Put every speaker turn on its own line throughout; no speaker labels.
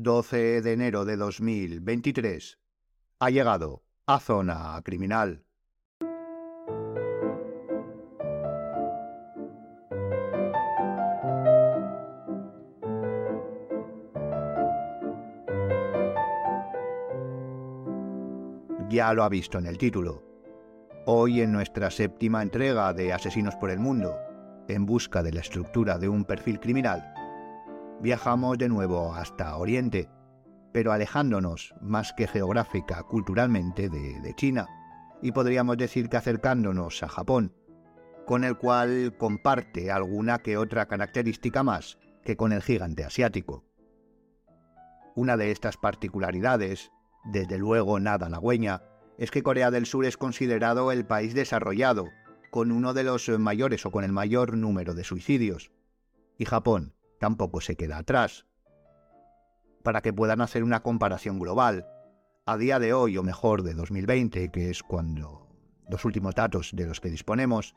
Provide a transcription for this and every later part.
12 de enero de 2023. Ha llegado a Zona Criminal. Ya lo ha visto en el título. Hoy en nuestra séptima entrega de Asesinos por el Mundo, en busca de la estructura de un perfil criminal, viajamos de nuevo hasta Oriente, pero alejándonos más que geográfica, culturalmente, de, China, y podríamos decir que acercándonos a Japón, con el cual comparte alguna que otra característica más que con el gigante asiático. Una de estas particularidades, desde luego nada halagüeña, es que Corea del Sur es considerado el país desarrollado, con uno de los mayores o con el mayor número de suicidios, y Japón, tampoco se queda atrás. Para que puedan hacer una comparación global, a día de hoy, o mejor de 2020, que es cuando los últimos datos de los que disponemos,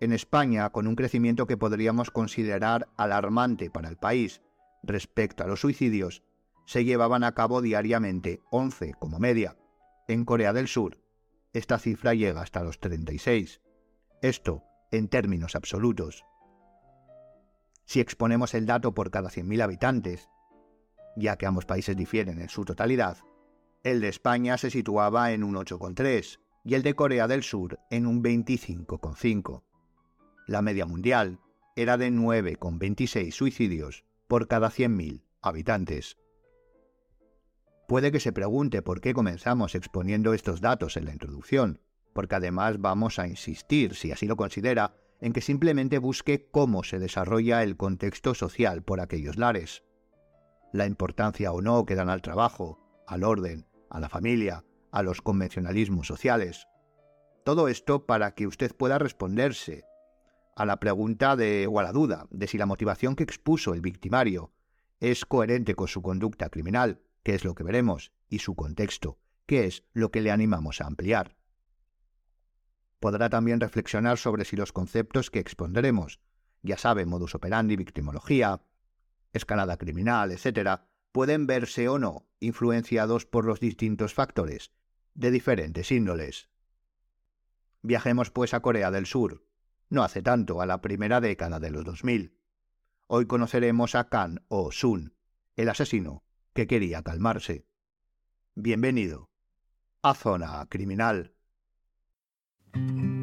en España, con un crecimiento que podríamos considerar alarmante para el país respecto a los suicidios, se llevaban a cabo diariamente 11 como media. En Corea del Sur, esta cifra llega hasta los 36. Esto en términos absolutos. Si exponemos el dato por cada 100.000 habitantes, ya que ambos países difieren en su totalidad, el de España se situaba en un 8,3 y el de Corea del Sur en un 25,5. La media mundial era de 9,26 suicidios por cada 100.000 habitantes. Puede que se pregunte por qué comenzamos exponiendo estos datos en la introducción, porque además vamos a insistir, si así lo considera, en que simplemente busque cómo se desarrolla el contexto social por aquellos lares. La importancia o no que dan al trabajo, al orden, a la familia, a los convencionalismos sociales. Todo esto para que usted pueda responderse a la pregunta de o a la duda de si la motivación que expuso el victimario es coherente con su conducta criminal, que es lo que veremos, y su contexto, que es lo que le animamos a ampliar. Podrá también reflexionar sobre si los conceptos que expondremos, ya sabe, modus operandi, victimología, escalada criminal, etc., pueden verse o no influenciados por los distintos factores de diferentes índoles. Viajemos pues a Corea del Sur, no hace tanto, a la primera década de los 2000. Hoy conoceremos a Kan o Sun, el asesino que quería calmarse. Bienvenido a Zona Criminal. Thank you.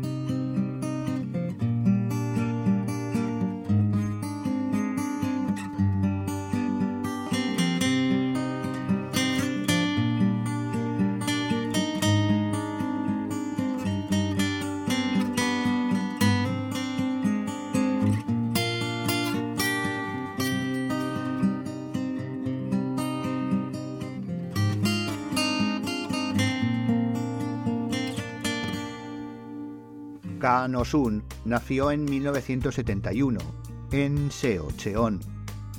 No-sun nació en 1971 en Seocheon.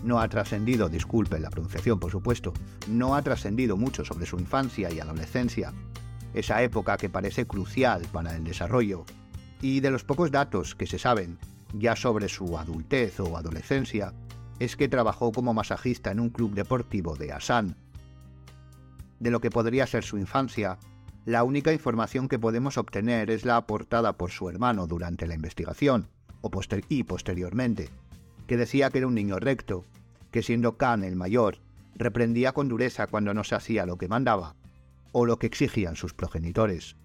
No ha trascendido, disculpe la pronunciación por supuesto, no ha trascendido mucho sobre su infancia y adolescencia, esa época que parece crucial para el desarrollo, y de los pocos datos que se saben ya sobre su adultez o adolescencia, es que trabajó como masajista en un club deportivo de Asan. De lo que podría ser su infancia, la única información que podemos obtener es la aportada por su hermano durante la investigación, o y posteriormente, que decía que era un niño recto, que siendo Khan el mayor, reprendía con dureza cuando no se hacía lo que mandaba, o lo que exigían sus progenitores.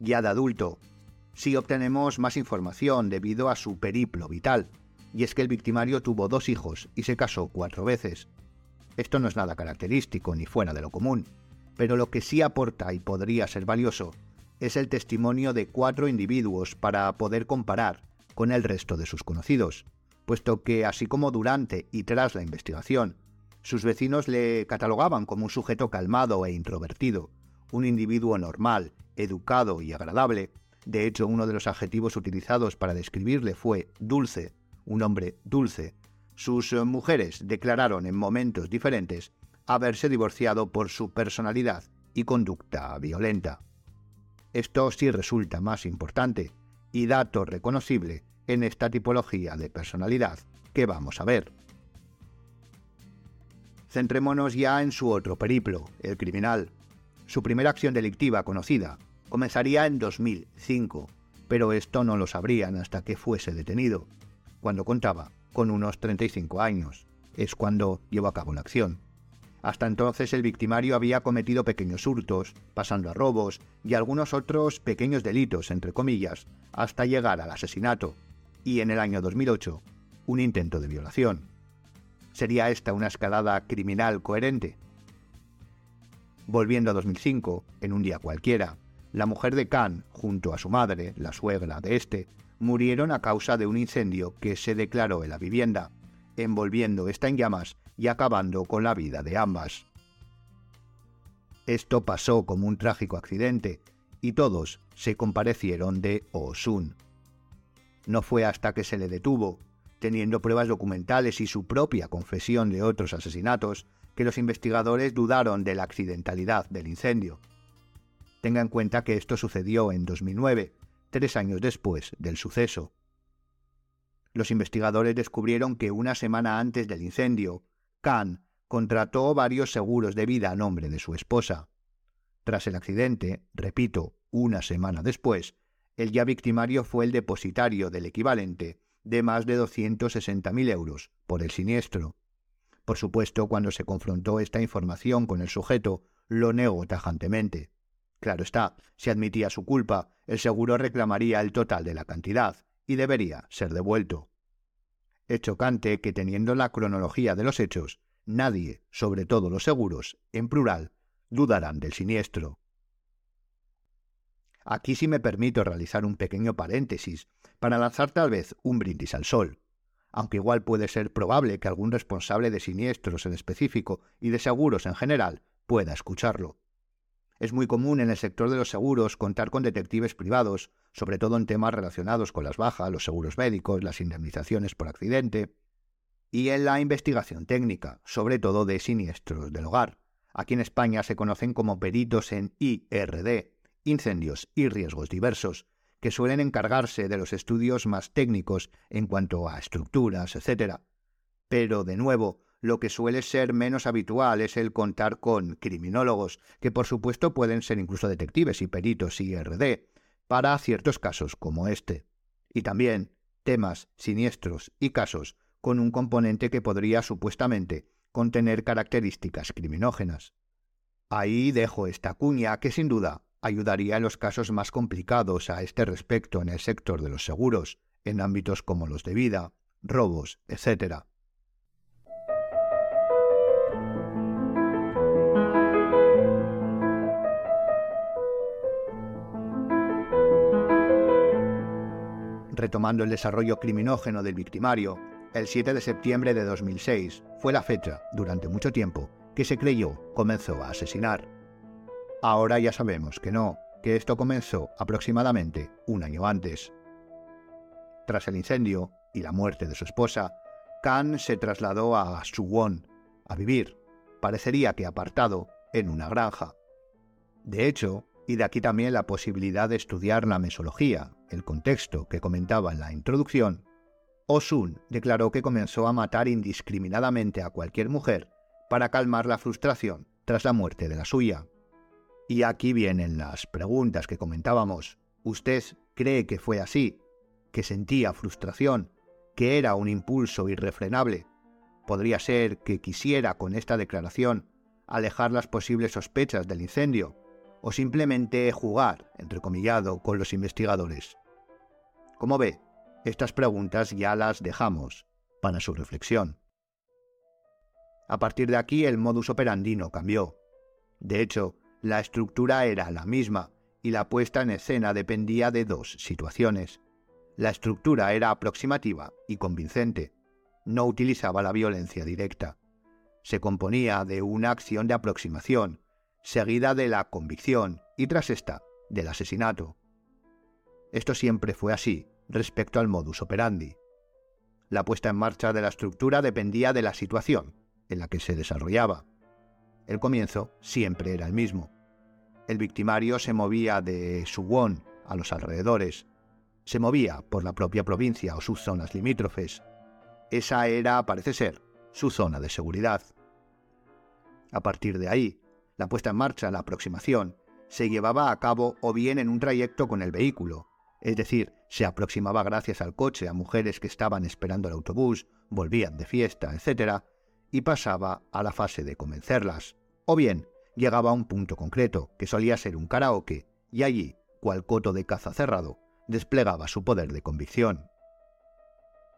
Ya de adulto, sí obtenemos más información debido a su periplo vital, y es que el victimario tuvo dos hijos y se casó cuatro veces. Esto no es nada característico ni fuera de lo común pero lo que sí aporta y podría ser valioso es el testimonio de cuatro individuos para poder comparar con el resto de sus conocidos, puesto que así como durante y tras la investigación, sus vecinos le catalogaban como un sujeto calmado e introvertido, un individuo normal, educado y agradable. De hecho, uno de los adjetivos utilizados para describirle fue dulce, un hombre dulce. Sus mujeres declararon en momentos diferentes haberse divorciado por su personalidad y conducta violenta. Esto sí resulta más importante y dato reconocible en esta tipología de personalidad que vamos a ver. Centrémonos ya en su otro periplo, el criminal. Su primera acción delictiva conocida comenzaría en 2005, pero esto no lo sabrían hasta que fuese detenido, cuando contaba con unos 35 años. Es cuando llevó a cabo la acción. Hasta entonces el victimario había cometido pequeños hurtos, pasando a robos y algunos otros pequeños delitos, entre comillas, hasta llegar al asesinato, y en el año 2008, un intento de violación. ¿Sería esta una escalada criminal coherente? Volviendo a 2005, en un día cualquiera, la mujer de Khan, junto a su madre, la suegra de este, murieron a causa de un incendio que se declaró en la vivienda, envolviendo esta en llamas y acabando con la vida de ambas. Esto pasó como un trágico accidente y todos se comparecieron de Osun. No fue hasta que se le detuvo teniendo pruebas documentales y su propia confesión de otros asesinatos, que los investigadores dudaron de la accidentalidad del incendio. Tenga en cuenta que esto sucedió en 2009, tres años después del suceso. Los investigadores descubrieron que una semana antes del incendio, Khan contrató varios seguros de vida a nombre de su esposa. Tras el accidente, repito, una semana después, el ya victimario fue el depositario del equivalente de más de 260.000 euros por el siniestro. Por supuesto, cuando se confrontó esta información con el sujeto, lo negó tajantemente. Claro está, si admitía su culpa, el seguro reclamaría el total de la cantidad y debería ser devuelto. Es chocante que teniendo la cronología de los hechos, nadie, sobre todo los seguros, en plural, dudarán del siniestro. Aquí sí me permito realizar un pequeño paréntesis para lanzar tal vez un brindis al sol, aunque igual puede ser probable que algún responsable de siniestros en específico y de seguros en general pueda escucharlo. Es muy común en el sector de los seguros contar con detectives privados, sobre todo en temas relacionados con las bajas, los seguros médicos, las indemnizaciones por accidente, y en la investigación técnica, sobre todo de siniestros del hogar. Aquí en España se conocen como peritos en IRD, incendios y riesgos diversos, que suelen encargarse de los estudios más técnicos en cuanto a estructuras, etc. Pero, de nuevo, lo que suele ser menos habitual es el contar con criminólogos, que por supuesto pueden ser incluso detectives y peritos IRD, para ciertos casos como este. Y también temas siniestros y casos con un componente que podría supuestamente contener características criminógenas. Ahí dejo esta cuña que sin duda ayudaría en los casos más complicados a este respecto en el sector de los seguros, en ámbitos como los de vida, robos, etc. Retomando el desarrollo criminógeno del victimario, el 7 de septiembre de 2006 fue la fecha, durante mucho tiempo, que se creyó comenzó a asesinar. Ahora ya sabemos que no, que esto comenzó aproximadamente un año antes. Tras el incendio y la muerte de su esposa, Khan se trasladó a Suwon a vivir, parecería que apartado, en una granja. De hecho, y de aquí también la posibilidad de estudiar la mesología, el contexto que comentaba en la introducción, Osun declaró que comenzó a matar indiscriminadamente a cualquier mujer para calmar la frustración tras la muerte de la suya. Y aquí vienen las preguntas que comentábamos. ¿Usted cree que fue así? ¿Que sentía frustración? ¿Que era un impulso irrefrenable? ¿Podría ser que quisiera con esta declaración alejar las posibles sospechas del incendio? ¿O simplemente jugar, entrecomillado, con los investigadores? Como ve, estas preguntas ya las dejamos para su reflexión. A partir de aquí el modus operandi no cambió. De hecho, la estructura era la misma y la puesta en escena dependía de dos situaciones. La estructura era aproximativa y convincente. No utilizaba la violencia directa. Se componía de una acción de aproximación, seguida de la convicción y tras esta, del asesinato. Esto siempre fue así respecto al modus operandi. La puesta en marcha de la estructura dependía de la situación en la que se desarrollaba. El comienzo siempre era el mismo. El victimario se movía de Suwon a los alrededores. Se movía por la propia provincia o sus zonas limítrofes. Esa era, parece ser, su zona de seguridad. A partir de ahí, la puesta en marcha, la aproximación, se llevaba a cabo o bien en un trayecto con el vehículo, es decir, se aproximaba gracias al coche a mujeres que estaban esperando el autobús, volvían de fiesta, etc., y pasaba a la fase de convencerlas, o bien llegaba a un punto concreto, que solía ser un karaoke, y allí, cual coto de caza cerrado, desplegaba su poder de convicción.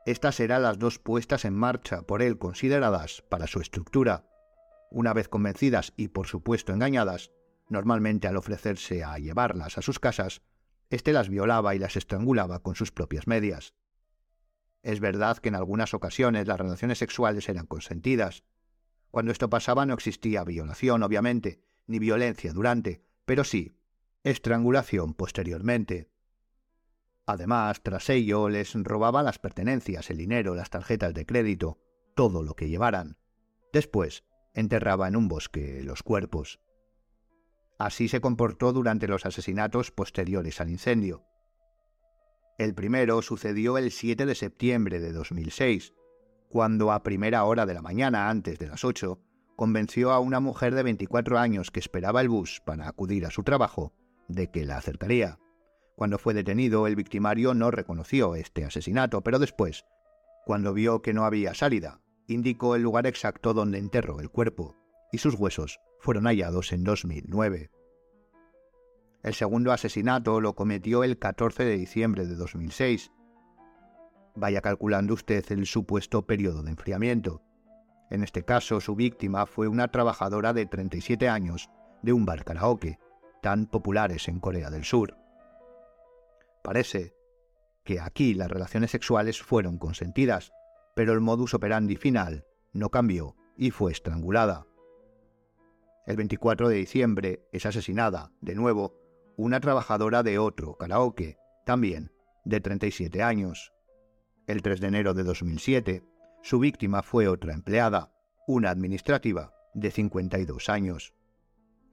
Estas eran las dos puestas en marcha por él consideradas para su estructura. Una vez convencidas y por supuesto engañadas, normalmente al ofrecerse a llevarlas a sus casas, éste las violaba y las estrangulaba con sus propias medias. Es verdad que en algunas ocasiones las relaciones sexuales eran consentidas. Cuando esto pasaba no existía violación, obviamente, ni violencia durante, pero sí estrangulación posteriormente. Además, tras ello, les robaba las pertenencias, el dinero, las tarjetas de crédito, todo lo que llevaran. Después, enterraba en un bosque los cuerpos. Así se comportó durante los asesinatos posteriores al incendio. El primero sucedió el 7 de septiembre de 2006, cuando a primera hora de la mañana, antes de las 8, convenció a una mujer de 24 años que esperaba el bus para acudir a su trabajo de que la acertaría. Cuando fue detenido, el victimario no reconoció este asesinato, pero después, cuando vio que no había salida, indicó el lugar exacto donde enterró el cuerpo, y sus huesos fueron hallados en 2009. El segundo asesinato lo cometió el 14 de diciembre de 2006. Vaya calculando usted el supuesto periodo de enfriamiento. En este caso, su víctima fue una trabajadora de 37 años de un bar karaoke, tan populares en Corea del Sur. Parece que aquí las relaciones sexuales fueron consentidas, pero el modus operandi final no cambió y fue estrangulada. El 24 de diciembre es asesinada, de nuevo, una trabajadora de otro karaoke, también de 37 años. El 3 de enero de 2007, su víctima fue otra empleada, una administrativa de 52 años.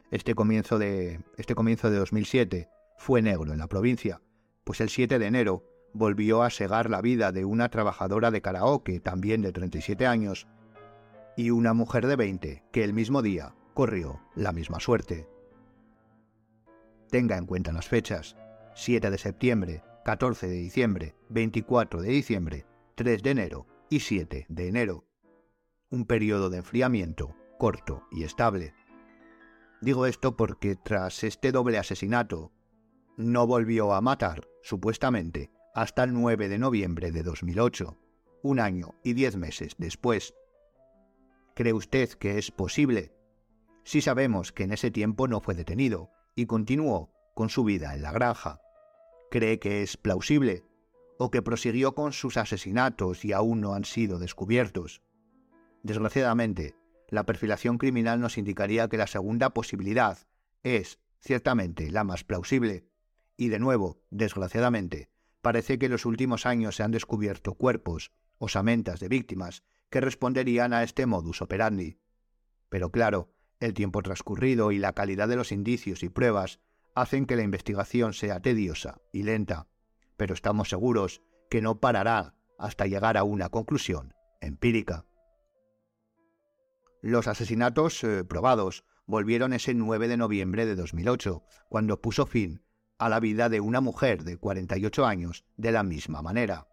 Este comienzo de, este comienzo de 2007 fue negro en la provincia, pues el 7 de enero volvió a segar la vida de una trabajadora de karaoke, también de 37 años, y una mujer de 20 que el mismo día corrió la misma suerte. Tenga en cuenta las fechas. 7 de septiembre, 14 de diciembre, 24 de diciembre, 3 de enero y 7 de enero. Un periodo de enfriamiento corto y estable. Digo esto porque tras este doble asesinato, no volvió a matar, supuestamente, hasta el 9 de noviembre de 2008, un año y diez meses después. ¿Cree usted que es posible? Si sabemos que en ese tiempo no fue detenido, y continuó con su vida en la granja. ¿Cree que es plausible? ¿O que prosiguió con sus asesinatos y aún no han sido descubiertos? Desgraciadamente, la perfilación criminal nos indicaría que la segunda posibilidad es, ciertamente, la más plausible. Y de nuevo, desgraciadamente, parece que en los últimos años se han descubierto cuerpos, osamentas de víctimas, que responderían a este modus operandi. Pero claro, el tiempo transcurrido y la calidad de los indicios y pruebas hacen que la investigación sea tediosa y lenta, pero estamos seguros que no parará hasta llegar a una conclusión empírica. Los asesinatos eh, probados volvieron ese 9 de noviembre de 2008, cuando puso fin a la vida de una mujer de 48 años de la misma manera.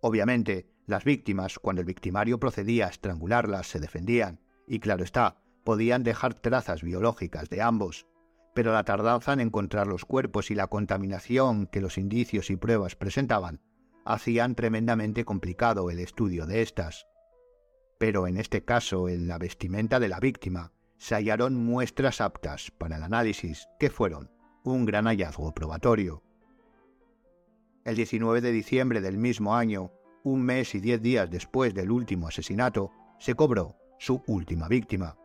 Obviamente, las víctimas, cuando el victimario procedía a estrangularlas, se defendían, y claro está, podían dejar trazas biológicas de ambos, pero la tardanza en encontrar los cuerpos y la contaminación que los indicios y pruebas presentaban hacían tremendamente complicado el estudio de estas. Pero en este caso, en la vestimenta de la víctima, se hallaron muestras aptas para el análisis, que fueron un gran hallazgo probatorio. El 19 de diciembre del mismo año, un mes y diez días después del último asesinato, se cobró su última víctima,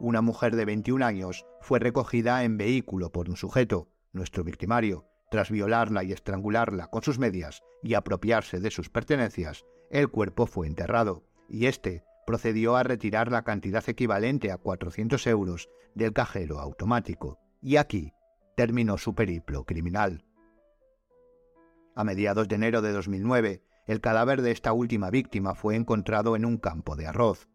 una mujer de 21 años fue recogida en vehículo por un sujeto, nuestro victimario. Tras violarla y estrangularla con sus medias y apropiarse de sus pertenencias, el cuerpo fue enterrado, y éste procedió a retirar la cantidad equivalente a 400 euros del cajero automático. Y aquí terminó su periplo criminal. A mediados de enero de 2009, el cadáver de esta última víctima fue encontrado en un campo de arroz.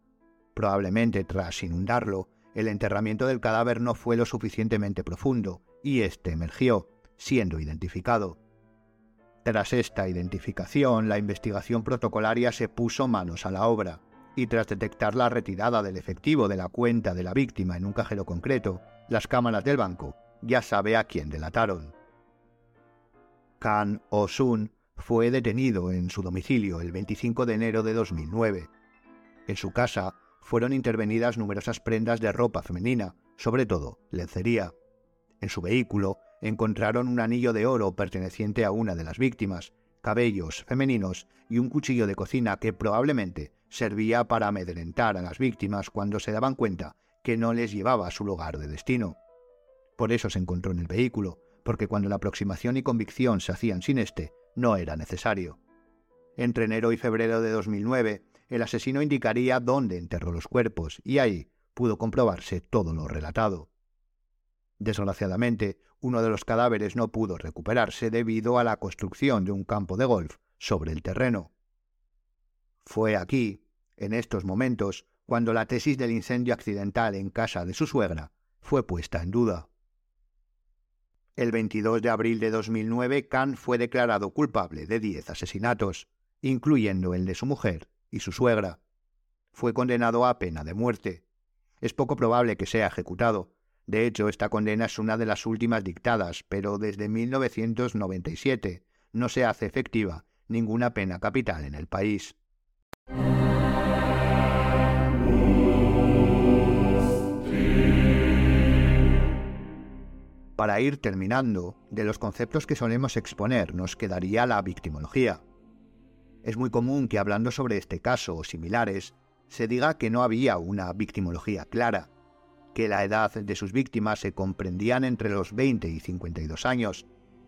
Probablemente tras inundarlo, el enterramiento del cadáver no fue lo suficientemente profundo y éste emergió, siendo identificado. Tras esta identificación, la investigación protocolaria se puso manos a la obra, y tras detectar la retirada del efectivo de la cuenta de la víctima en un cajero concreto, las cámaras del banco ya sabe a quién delataron. Khan O-sun fue detenido en su domicilio el 25 de enero de 2009. En su casa fueron intervenidas numerosas prendas de ropa femenina, sobre todo lencería. En su vehículo encontraron un anillo de oro perteneciente a una de las víctimas, cabellos femeninos y un cuchillo de cocina que probablemente servía para amedrentar a las víctimas cuando se daban cuenta que no les llevaba a su lugar de destino. Por eso se encontró en el vehículo, porque cuando la aproximación y convicción se hacían sin este, no era necesario. Entre enero y febrero de 2009, el asesino indicaría dónde enterró los cuerpos y ahí pudo comprobarse todo lo relatado. Desgraciadamente, uno de los cadáveres no pudo recuperarse debido a la construcción de un campo de golf sobre el terreno. Fue aquí, en estos momentos, cuando la tesis del incendio accidental en casa de su suegra fue puesta en duda. El 22 de abril de 2009, Khan fue declarado culpable de 10 asesinatos, incluyendo el de su mujer y su suegra. Fue condenado a pena de muerte. Es poco probable que sea ejecutado. De hecho, esta condena es una de las últimas dictadas, pero desde 1997 no se hace efectiva ninguna pena capital en el país. Para ir terminando, de los conceptos que solemos exponer nos quedaría la victimología. Es muy común que hablando sobre este caso o similares, se diga que no había una victimología clara, que la edad de sus víctimas se comprendían entre los 20 y 52 años,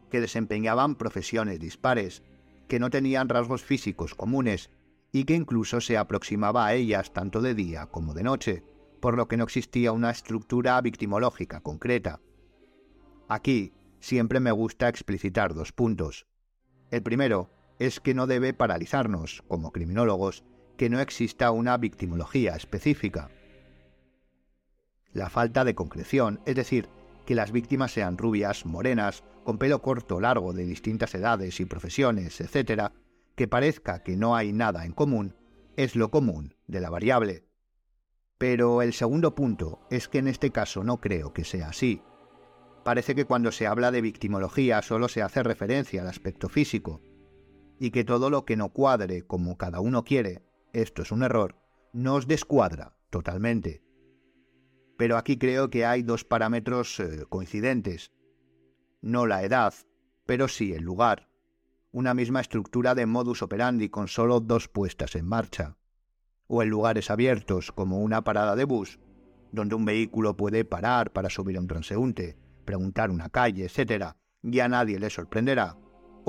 que desempeñaban profesiones dispares, que no tenían rasgos físicos comunes y que incluso se aproximaba a ellas tanto de día como de noche, por lo que no existía una estructura victimológica concreta. Aquí siempre me gusta explicitar dos puntos. El primero es que no debe paralizarnos, como criminólogos, que no exista una victimología específica. La falta de concreción, es decir, que las víctimas sean rubias, morenas, con pelo corto, largo, de distintas edades y profesiones, etc., que parezca que no hay nada en común, es lo común de la variable. Pero el segundo punto es que en este caso no creo que sea así, parece que cuando se habla de victimología solo se hace referencia al aspecto físico, y que todo lo que no cuadre como cada uno quiere, esto es un error, nos descuadra totalmente. Pero aquí creo que hay dos parámetros eh, coincidentes. No la edad, pero sí el lugar. Una misma estructura de modus operandi con solo dos puestas en marcha. O en lugares abiertos como una parada de bus, donde un vehículo puede parar para subir a un transeúnte, preguntar una calle, etc., ya nadie le sorprenderá,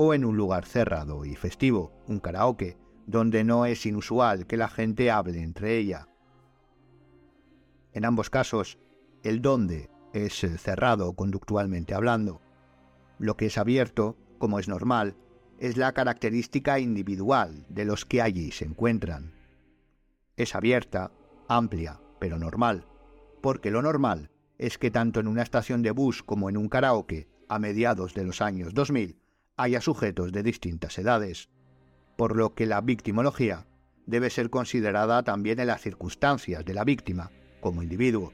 o en un lugar cerrado y festivo, un karaoke, donde no es inusual que la gente hable entre ella. En ambos casos, el dónde es cerrado conductualmente hablando. Lo que es abierto, como es normal, es la característica individual de los que allí se encuentran. Es abierta, amplia, pero normal, porque lo normal es que tanto en una estación de bus como en un karaoke, a mediados de los años 2000, haya sujetos de distintas edades, por lo que la victimología debe ser considerada también en las circunstancias de la víctima como individuo.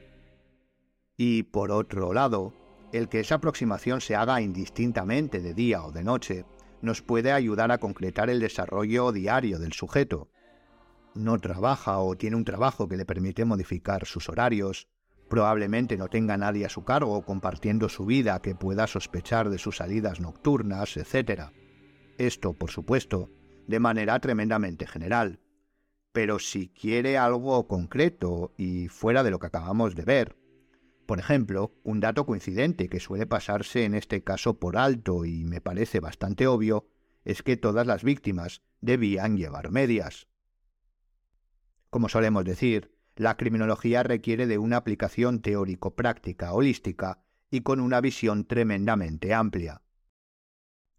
Y por otro lado, el que esa aproximación se haga indistintamente de día o de noche nos puede ayudar a concretar el desarrollo diario del sujeto. No trabaja o tiene un trabajo que le permite modificar sus horarios, Probablemente no tenga nadie a su cargo compartiendo su vida que pueda sospechar de sus salidas nocturnas, etc. Esto, por supuesto, de manera tremendamente general. Pero si quiere algo concreto y fuera de lo que acabamos de ver, por ejemplo, un dato coincidente que suele pasarse en este caso por alto y me parece bastante obvio, es que todas las víctimas debían llevar medias. Como solemos decir, la criminología requiere de una aplicación teórico-práctica holística y con una visión tremendamente amplia.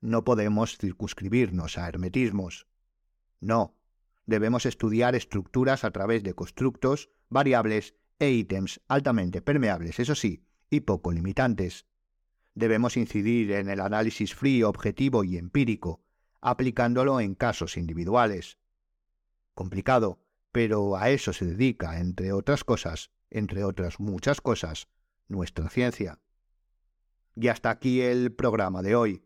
No podemos circunscribirnos a hermetismos. No, debemos estudiar estructuras a través de constructos, variables e ítems altamente permeables, eso sí, y poco limitantes. Debemos incidir en el análisis frío, objetivo y empírico, aplicándolo en casos individuales. Complicado, pero a eso se dedica, entre otras cosas, entre otras muchas cosas, nuestra ciencia. Y hasta aquí el programa de hoy.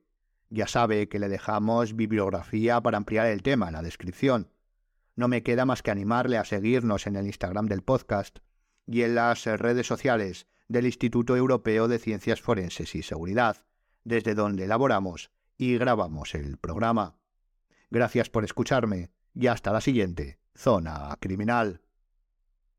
Ya sabe que le dejamos bibliografía para ampliar el tema en la descripción. No me queda más que animarle a seguirnos en el Instagram del podcast y en las redes sociales del Instituto Europeo de Ciencias Forenses y Seguridad, desde donde elaboramos y grabamos el programa. Gracias por escucharme y hasta la siguiente Zona Criminal.